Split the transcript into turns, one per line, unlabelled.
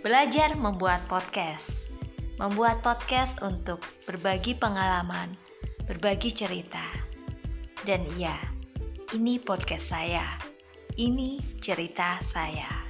belajar membuat podcast. Membuat podcast untuk berbagi pengalaman, berbagi cerita. Dan iya, ini podcast saya. Ini cerita saya.